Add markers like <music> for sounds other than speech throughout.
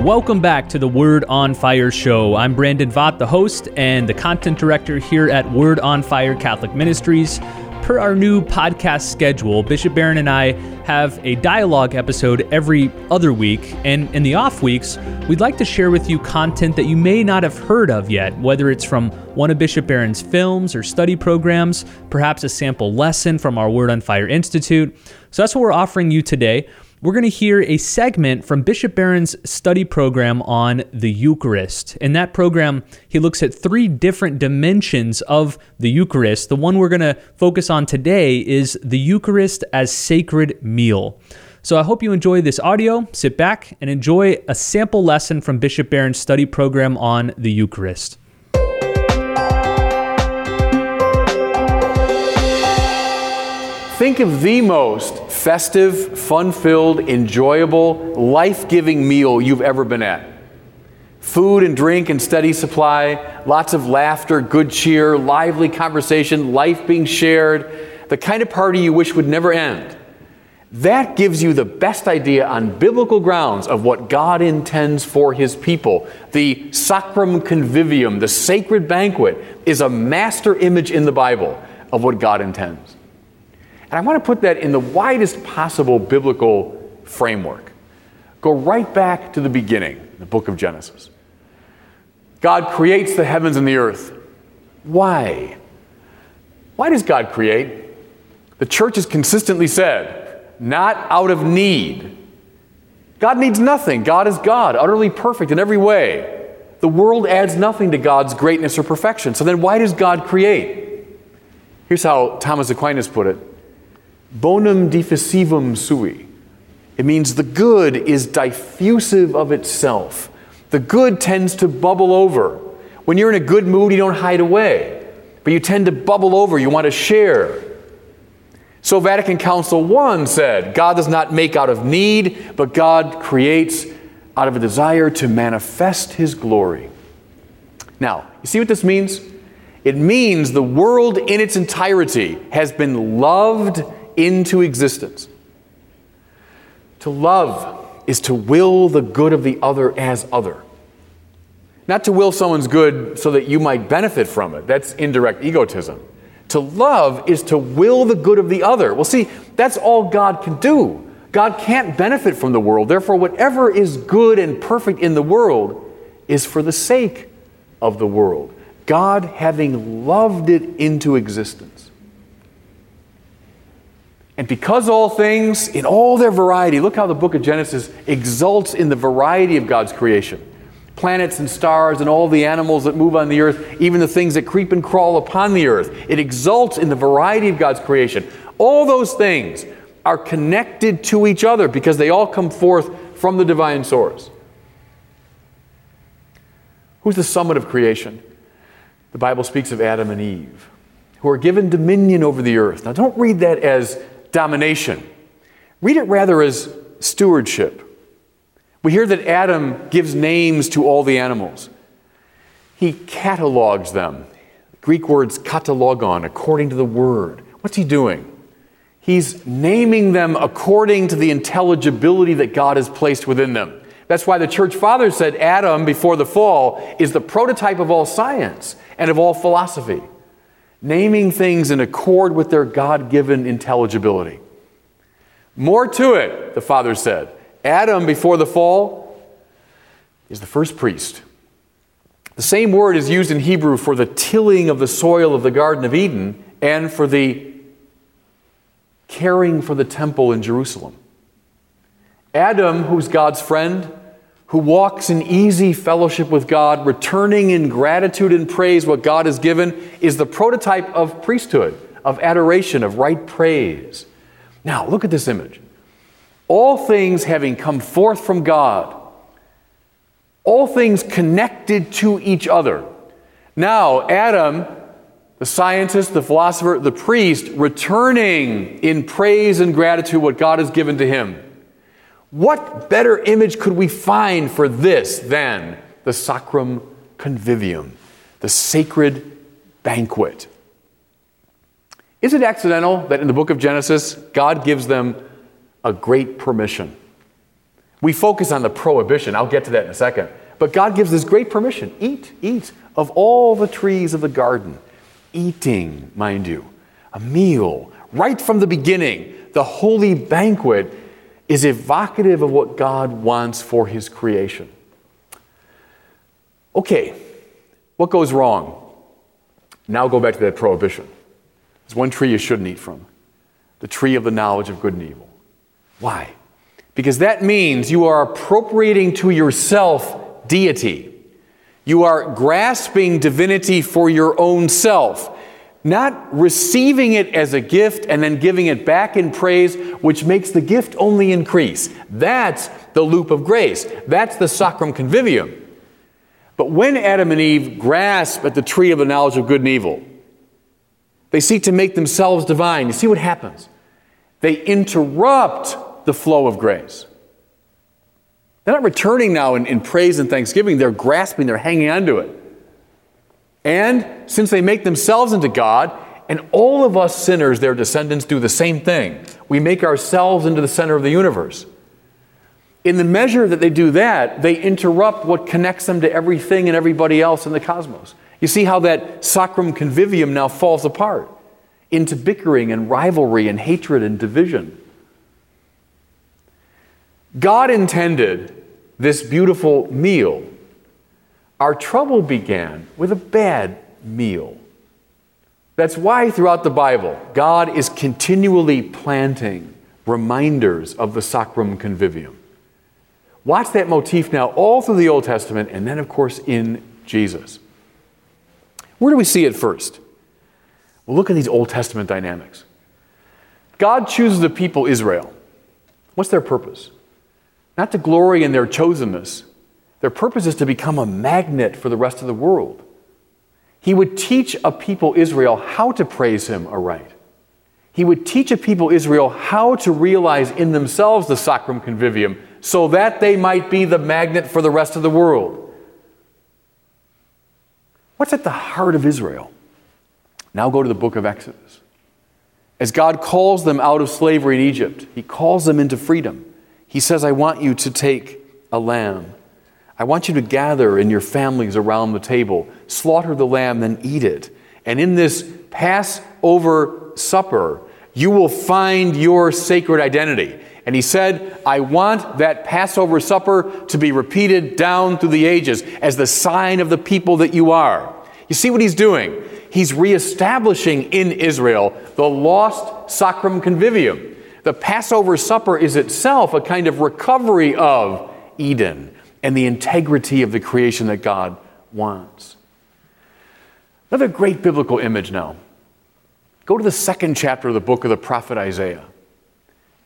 Welcome back to the Word on Fire show. I'm Brandon Vogt, the host and the content director here at Word on Fire Catholic Ministries. Per our new podcast schedule, Bishop Barron and I have a dialogue episode every other week, and in the off weeks, we'd like to share with you content that you may not have heard of yet, whether it's from one of Bishop Barron's films or study programs, perhaps a sample lesson from our Word on Fire Institute. So that's what we're offering you today we're going to hear a segment from Bishop Barron's study program on the Eucharist. In that program, he looks at three different dimensions of the Eucharist. The one we're going to focus on today is the Eucharist as sacred meal. So I hope you enjoy this audio. Sit back and enjoy a sample lesson from Bishop Barron's study program on the Eucharist. Think of the most festive, fun filled, enjoyable, life giving meal you've ever been at. Food and drink and steady supply, lots of laughter, good cheer, lively conversation, life being shared, the kind of party you wish would never end. That gives you the best idea on biblical grounds of what God intends for His people. The sacrum convivium, the sacred banquet, is a master image in the Bible of what God intends. And I want to put that in the widest possible biblical framework. Go right back to the beginning, the book of Genesis. God creates the heavens and the earth. Why? Why does God create? The church has consistently said, not out of need. God needs nothing. God is God, utterly perfect in every way. The world adds nothing to God's greatness or perfection. So then, why does God create? Here's how Thomas Aquinas put it bonum diffusivum sui. It means the good is diffusive of itself. The good tends to bubble over. When you're in a good mood, you don't hide away, but you tend to bubble over. You want to share. So, Vatican Council I said God does not make out of need, but God creates out of a desire to manifest His glory. Now, you see what this means? It means the world in its entirety has been loved into existence. To love is to will the good of the other as other. Not to will someone's good so that you might benefit from it. That's indirect egotism. To love is to will the good of the other. Well, see, that's all God can do. God can't benefit from the world. Therefore, whatever is good and perfect in the world is for the sake of the world. God having loved it into existence. And because all things, in all their variety, look how the book of Genesis exults in the variety of God's creation planets and stars and all the animals that move on the earth, even the things that creep and crawl upon the earth. It exults in the variety of God's creation. All those things are connected to each other because they all come forth from the divine source. Who's the summit of creation? The Bible speaks of Adam and Eve, who are given dominion over the earth. Now, don't read that as domination. Read it rather as stewardship. We hear that Adam gives names to all the animals. He catalogs them. Greek words katalogon, according to the word. What's he doing? He's naming them according to the intelligibility that God has placed within them. That's why the church fathers said Adam, before the fall, is the prototype of all science and of all philosophy naming things in accord with their God given intelligibility. More to it, the Father said. Adam, before the fall, is the first priest. The same word is used in Hebrew for the tilling of the soil of the Garden of Eden and for the caring for the temple in Jerusalem. Adam, who's God's friend, who walks in easy fellowship with God, returning in gratitude and praise what God has given, is the prototype of priesthood, of adoration, of right praise. Now, look at this image. All things having come forth from God, all things connected to each other. Now, Adam, the scientist, the philosopher, the priest, returning in praise and gratitude what God has given to him. What better image could we find for this than the sacrum convivium, the sacred banquet? Is it accidental that in the book of Genesis, God gives them a great permission? We focus on the prohibition. I'll get to that in a second. But God gives this great permission eat, eat of all the trees of the garden. Eating, mind you, a meal right from the beginning. The holy banquet is evocative of what God wants for his creation. Okay, what goes wrong? Now go back to that prohibition. There's one tree you shouldn't eat from the tree of the knowledge of good and evil. Why? Because that means you are appropriating to yourself deity. You are grasping divinity for your own self, not receiving it as a gift and then giving it back in praise, which makes the gift only increase. That's the loop of grace. That's the sacrum convivium. But when Adam and Eve grasp at the tree of the knowledge of good and evil, they seek to make themselves divine. You see what happens? They interrupt the flow of grace. They're not returning now in, in praise and thanksgiving, they're grasping, they're hanging onto it. And since they make themselves into God, and all of us sinners, their descendants, do the same thing, we make ourselves into the center of the universe. In the measure that they do that, they interrupt what connects them to everything and everybody else in the cosmos. You see how that sacrum convivium now falls apart into bickering and rivalry and hatred and division. God intended this beautiful meal. Our trouble began with a bad meal. That's why throughout the Bible, God is continually planting reminders of the sacrum convivium. Watch that motif now all through the Old Testament and then, of course, in Jesus. Where do we see it first? Well, look at these Old Testament dynamics. God chooses the people Israel. What's their purpose? Not to glory in their chosenness. Their purpose is to become a magnet for the rest of the world. He would teach a people Israel how to praise Him aright. He would teach a people Israel how to realize in themselves the sacrum convivium so that they might be the magnet for the rest of the world. What's at the heart of Israel? Now go to the book of Exodus. As God calls them out of slavery in Egypt, He calls them into freedom. He says, I want you to take a lamb. I want you to gather in your families around the table, slaughter the lamb, then eat it. And in this Passover supper, you will find your sacred identity. And he said, I want that Passover supper to be repeated down through the ages as the sign of the people that you are. You see what he's doing? He's reestablishing in Israel the lost sacrum convivium. The Passover supper is itself a kind of recovery of Eden and the integrity of the creation that God wants. Another great biblical image now. Go to the second chapter of the book of the prophet Isaiah.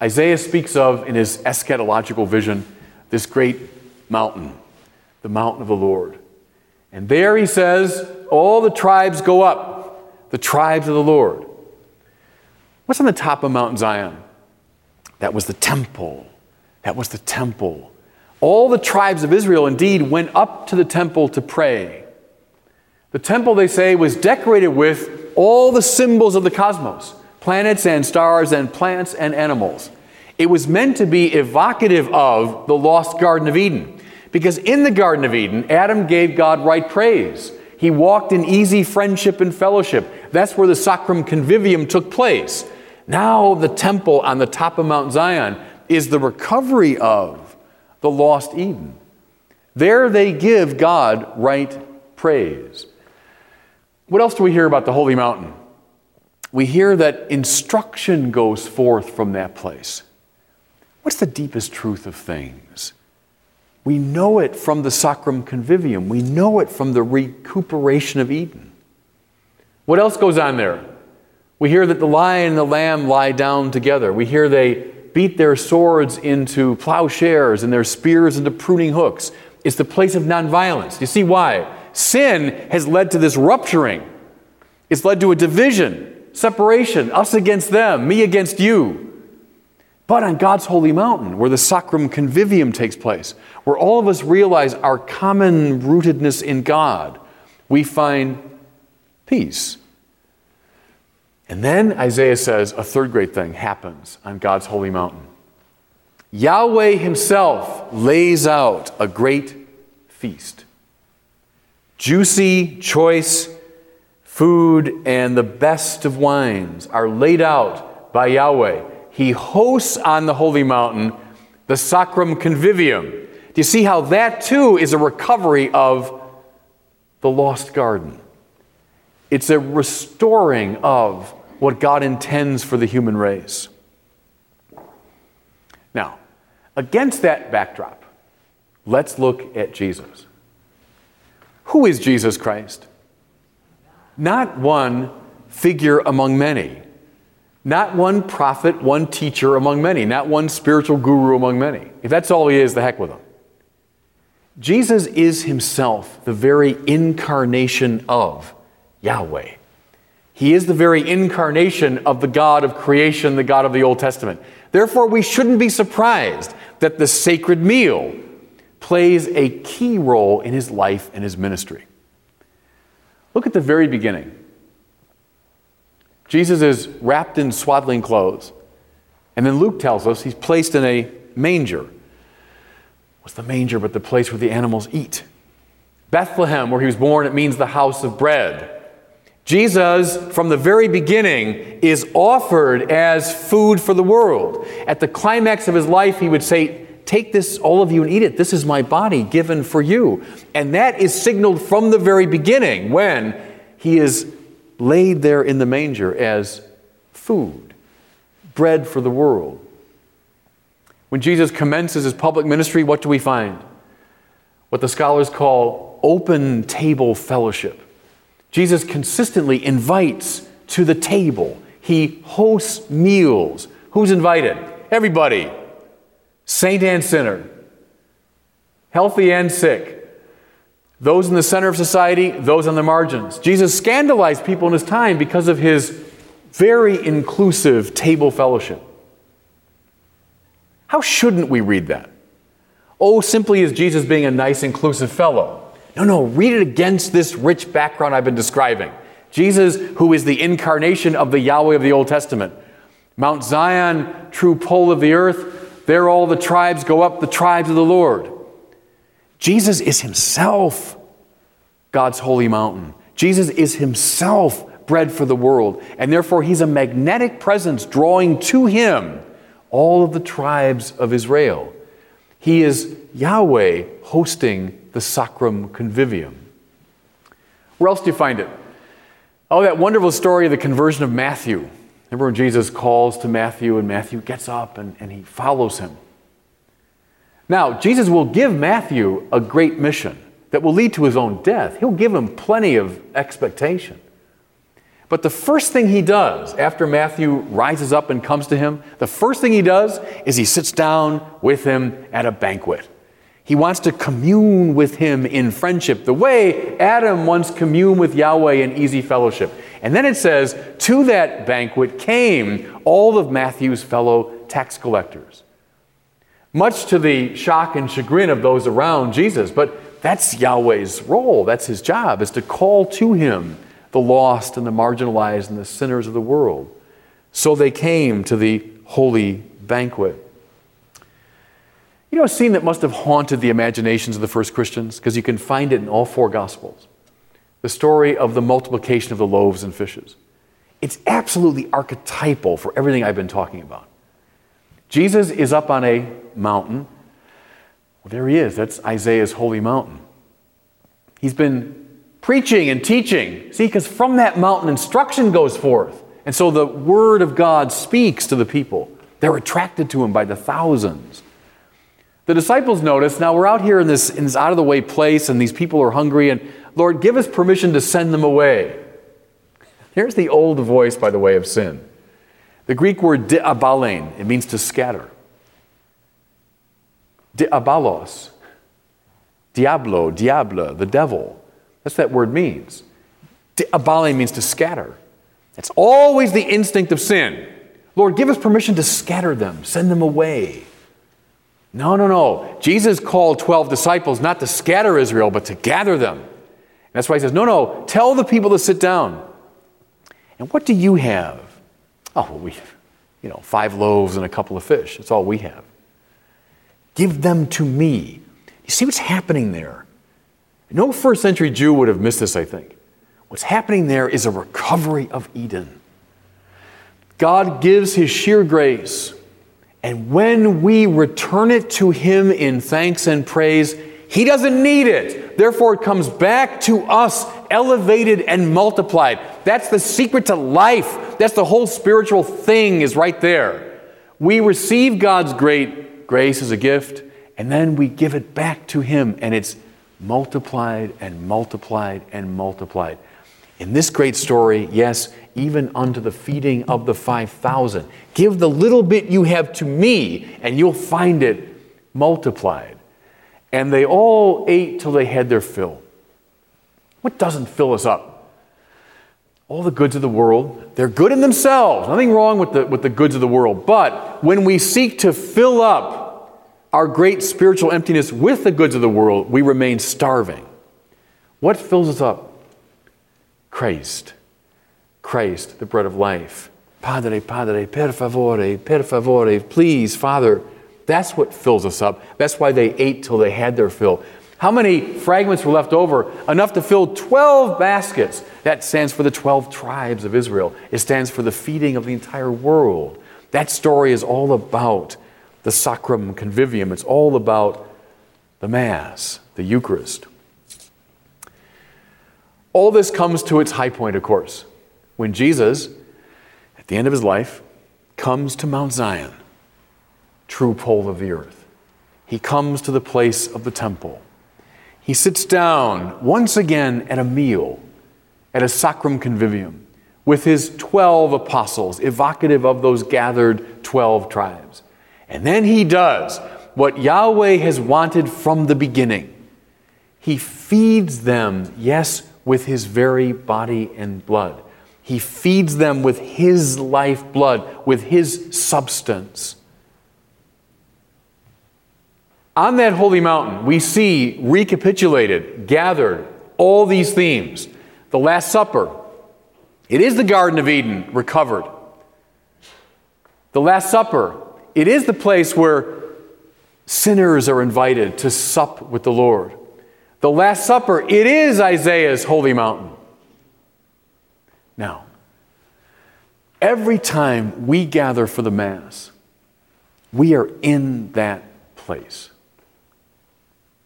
Isaiah speaks of, in his eschatological vision, this great mountain, the mountain of the Lord. And there he says, all the tribes go up, the tribes of the Lord. What's on the top of Mount Zion? That was the temple. That was the temple. All the tribes of Israel indeed went up to the temple to pray. The temple, they say, was decorated with all the symbols of the cosmos planets and stars and plants and animals. It was meant to be evocative of the lost Garden of Eden. Because in the Garden of Eden, Adam gave God right praise. He walked in easy friendship and fellowship. That's where the Sacrum Convivium took place. Now, the temple on the top of Mount Zion is the recovery of the lost Eden. There they give God right praise. What else do we hear about the Holy Mountain? We hear that instruction goes forth from that place. What's the deepest truth of things? We know it from the Sacrum Convivium. We know it from the recuperation of Eden. What else goes on there? We hear that the lion and the lamb lie down together. We hear they beat their swords into plowshares and their spears into pruning hooks. It's the place of nonviolence. You see why? Sin has led to this rupturing. It's led to a division, separation, us against them, me against you. But on God's holy mountain, where the sacrum convivium takes place, where all of us realize our common rootedness in God, we find peace. And then Isaiah says a third great thing happens on God's holy mountain. Yahweh Himself lays out a great feast. Juicy, choice food and the best of wines are laid out by Yahweh. He hosts on the holy mountain the sacrum convivium. Do you see how that too is a recovery of the lost garden? It's a restoring of what God intends for the human race. Now, against that backdrop, let's look at Jesus. Who is Jesus Christ? Not one figure among many. Not one prophet, one teacher among many. Not one spiritual guru among many. If that's all he is, the heck with him. Jesus is himself the very incarnation of Yahweh. He is the very incarnation of the God of creation, the God of the Old Testament. Therefore, we shouldn't be surprised that the sacred meal plays a key role in his life and his ministry. Look at the very beginning. Jesus is wrapped in swaddling clothes. And then Luke tells us he's placed in a manger. What's the manger but the place where the animals eat? Bethlehem, where he was born, it means the house of bread. Jesus, from the very beginning, is offered as food for the world. At the climax of his life, he would say, Take this, all of you, and eat it. This is my body given for you. And that is signaled from the very beginning when he is laid there in the manger as food, bread for the world. When Jesus commences his public ministry, what do we find? What the scholars call open table fellowship. Jesus consistently invites to the table, he hosts meals. Who's invited? Everybody saint and sinner, healthy and sick, those in the center of society, those on the margins. Jesus scandalized people in his time because of his very inclusive table fellowship. How shouldn't we read that? Oh, simply as Jesus being a nice, inclusive fellow. No, no, read it against this rich background I've been describing. Jesus, who is the incarnation of the Yahweh of the Old Testament. Mount Zion, true pole of the earth, there all the tribes go up, the tribes of the Lord. Jesus is himself God's holy mountain. Jesus is himself bread for the world, and therefore he's a magnetic presence drawing to him all of the tribes of Israel. He is Yahweh hosting the Sacrum Convivium. Where else do you find it? Oh, that wonderful story of the conversion of Matthew. Remember when Jesus calls to Matthew and Matthew gets up and, and he follows him. Now, Jesus will give Matthew a great mission that will lead to his own death. He'll give him plenty of expectation. But the first thing he does after Matthew rises up and comes to him, the first thing he does is he sits down with him at a banquet. He wants to commune with him in friendship, the way Adam once communed with Yahweh in easy fellowship. And then it says, To that banquet came all of Matthew's fellow tax collectors. Much to the shock and chagrin of those around Jesus, but that's Yahweh's role. That's his job, is to call to him the lost and the marginalized and the sinners of the world. So they came to the holy banquet. You know, a scene that must have haunted the imaginations of the first Christians, because you can find it in all four Gospels the story of the multiplication of the loaves and fishes. It's absolutely archetypal for everything I've been talking about. Jesus is up on a mountain. Well, there he is. That's Isaiah's holy mountain. He's been preaching and teaching. See, because from that mountain, instruction goes forth. And so the word of God speaks to the people. They're attracted to him by the thousands. The disciples notice now we're out here in this, in this out of the way place, and these people are hungry, and Lord, give us permission to send them away. Here's the old voice, by the way, of sin. The Greek word diaballein, it means to scatter. Diabolos, diablo, diabla, the devil. That's that word means. Diaballein means to scatter. It's always the instinct of sin. Lord, give us permission to scatter them, send them away. No, no, no. Jesus called 12 disciples not to scatter Israel, but to gather them. And that's why he says, No, no, tell the people to sit down. And what do you have? Oh, well, we, have, you know, five loaves and a couple of fish. That's all we have. Give them to me. You see what's happening there? No first century Jew would have missed this, I think. What's happening there is a recovery of Eden. God gives His sheer grace, and when we return it to Him in thanks and praise, He doesn't need it. Therefore, it comes back to us elevated and multiplied. That's the secret to life. That's the whole spiritual thing, is right there. We receive God's great grace as a gift, and then we give it back to Him, and it's multiplied and multiplied and multiplied. In this great story, yes, even unto the feeding of the 5,000. Give the little bit you have to me, and you'll find it multiplied. And they all ate till they had their fill. What doesn't fill us up? All the goods of the world, they're good in themselves. Nothing wrong with the, with the goods of the world. But when we seek to fill up our great spiritual emptiness with the goods of the world, we remain starving. What fills us up? Christ. Christ, the bread of life. Padre, Padre, per favore, per favore, please, Father. That's what fills us up. That's why they ate till they had their fill. How many fragments were left over? Enough to fill 12 baskets. That stands for the 12 tribes of Israel. It stands for the feeding of the entire world. That story is all about the Sacrum Convivium. It's all about the Mass, the Eucharist. All this comes to its high point, of course, when Jesus, at the end of his life, comes to Mount Zion, true pole of the earth. He comes to the place of the temple. He sits down once again at a meal, at a Sacrum Convivium, with his 12 apostles, evocative of those gathered 12 tribes. And then he does what Yahweh has wanted from the beginning. He feeds them, yes, with his very body and blood. He feeds them with his life blood, with his substance. On that holy mountain, we see recapitulated, gathered, all these themes. The Last Supper, it is the Garden of Eden recovered. The Last Supper, it is the place where sinners are invited to sup with the Lord. The Last Supper, it is Isaiah's holy mountain. Now, every time we gather for the Mass, we are in that place.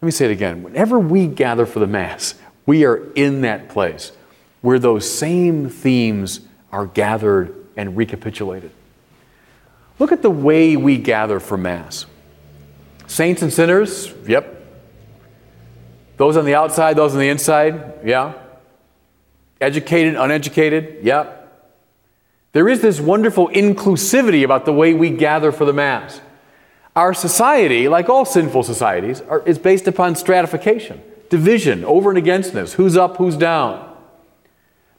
Let me say it again. Whenever we gather for the Mass, we are in that place where those same themes are gathered and recapitulated. Look at the way we gather for Mass. Saints and sinners, yep. Those on the outside, those on the inside, yeah. Educated, uneducated, yep. There is this wonderful inclusivity about the way we gather for the Mass. Our society, like all sinful societies, are, is based upon stratification, division, over and againstness, who's up, who's down.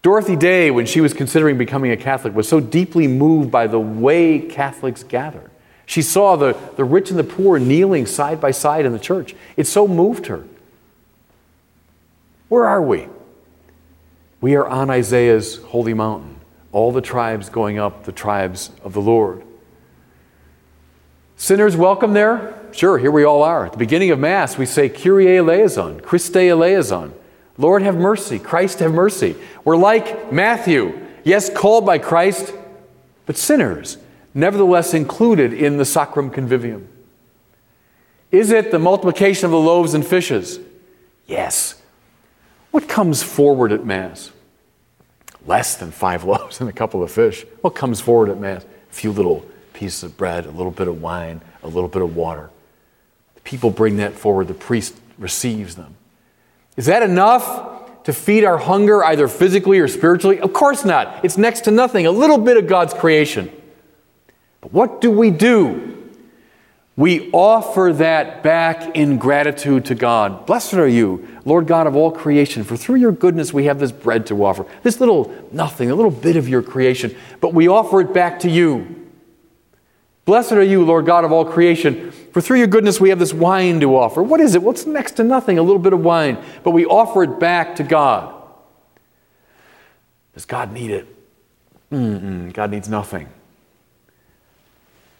Dorothy Day, when she was considering becoming a Catholic, was so deeply moved by the way Catholics gathered. She saw the, the rich and the poor kneeling side by side in the church. It so moved her. Where are we? We are on Isaiah's holy mountain, all the tribes going up, the tribes of the Lord. Sinners welcome there? Sure, here we all are. At the beginning of Mass, we say, Kyrie eleison, Christe eleison. Lord, have mercy. Christ, have mercy. We're like Matthew, yes, called by Christ, but sinners, nevertheless included in the Sacrum Convivium. Is it the multiplication of the loaves and fishes? Yes. What comes forward at Mass? Less than five <laughs> loaves and a couple of fish. What comes forward at Mass? A few little pieces of bread, a little bit of wine, a little bit of water. The people bring that forward, the priest receives them. Is that enough to feed our hunger either physically or spiritually? Of course not. It's next to nothing, a little bit of God's creation. But what do we do? We offer that back in gratitude to God. Blessed are you, Lord God of all creation, for through your goodness we have this bread to offer, this little nothing, a little bit of your creation, but we offer it back to you. Blessed are you, Lord God of all creation, for through your goodness we have this wine to offer. What is it? What's next to nothing? A little bit of wine. But we offer it back to God. Does God need it? Mm-mm, God needs nothing.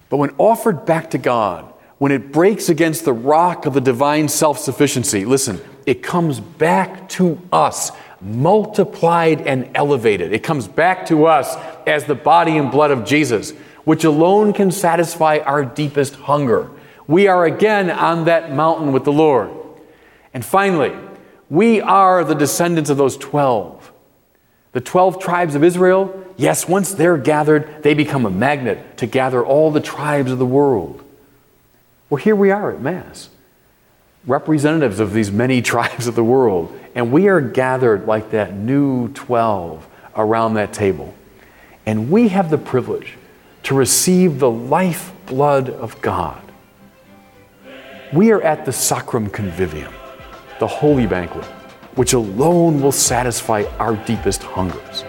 But when offered back to God, when it breaks against the rock of the divine self sufficiency, listen, it comes back to us, multiplied and elevated. It comes back to us as the body and blood of Jesus, which alone can satisfy our deepest hunger. We are again on that mountain with the Lord. And finally, we are the descendants of those 12. The 12 tribes of Israel, yes, once they're gathered, they become a magnet to gather all the tribes of the world. Well, here we are at Mass, representatives of these many <laughs> tribes of the world, and we are gathered like that new 12 around that table. And we have the privilege to receive the lifeblood of God. We are at the Sacrum Convivium, the holy banquet, which alone will satisfy our deepest hungers.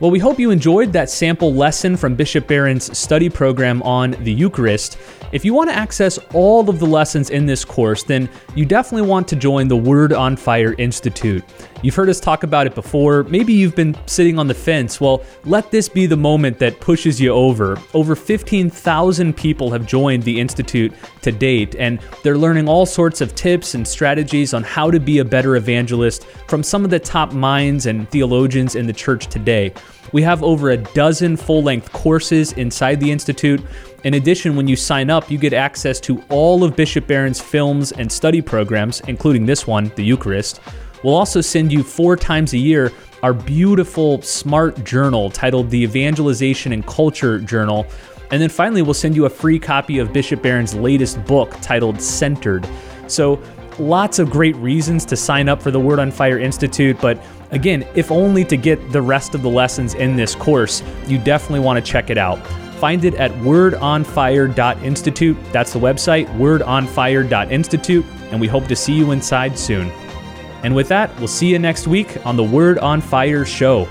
Well, we hope you enjoyed that sample lesson from Bishop Barron's study program on the Eucharist. If you want to access all of the lessons in this course, then you definitely want to join the Word on Fire Institute. You've heard us talk about it before. Maybe you've been sitting on the fence. Well, let this be the moment that pushes you over. Over 15,000 people have joined the Institute to date, and they're learning all sorts of tips and strategies on how to be a better evangelist from some of the top minds and theologians in the church today. We have over a dozen full length courses inside the Institute. In addition, when you sign up, you get access to all of Bishop Barron's films and study programs, including this one, the Eucharist. We'll also send you four times a year our beautiful, smart journal titled the Evangelization and Culture Journal. And then finally, we'll send you a free copy of Bishop Barron's latest book titled Centered. So, lots of great reasons to sign up for the Word on Fire Institute, but again, if only to get the rest of the lessons in this course, you definitely want to check it out. Find it at wordonfire.institute. That's the website, wordonfire.institute, and we hope to see you inside soon. And with that, we'll see you next week on the Word on Fire show.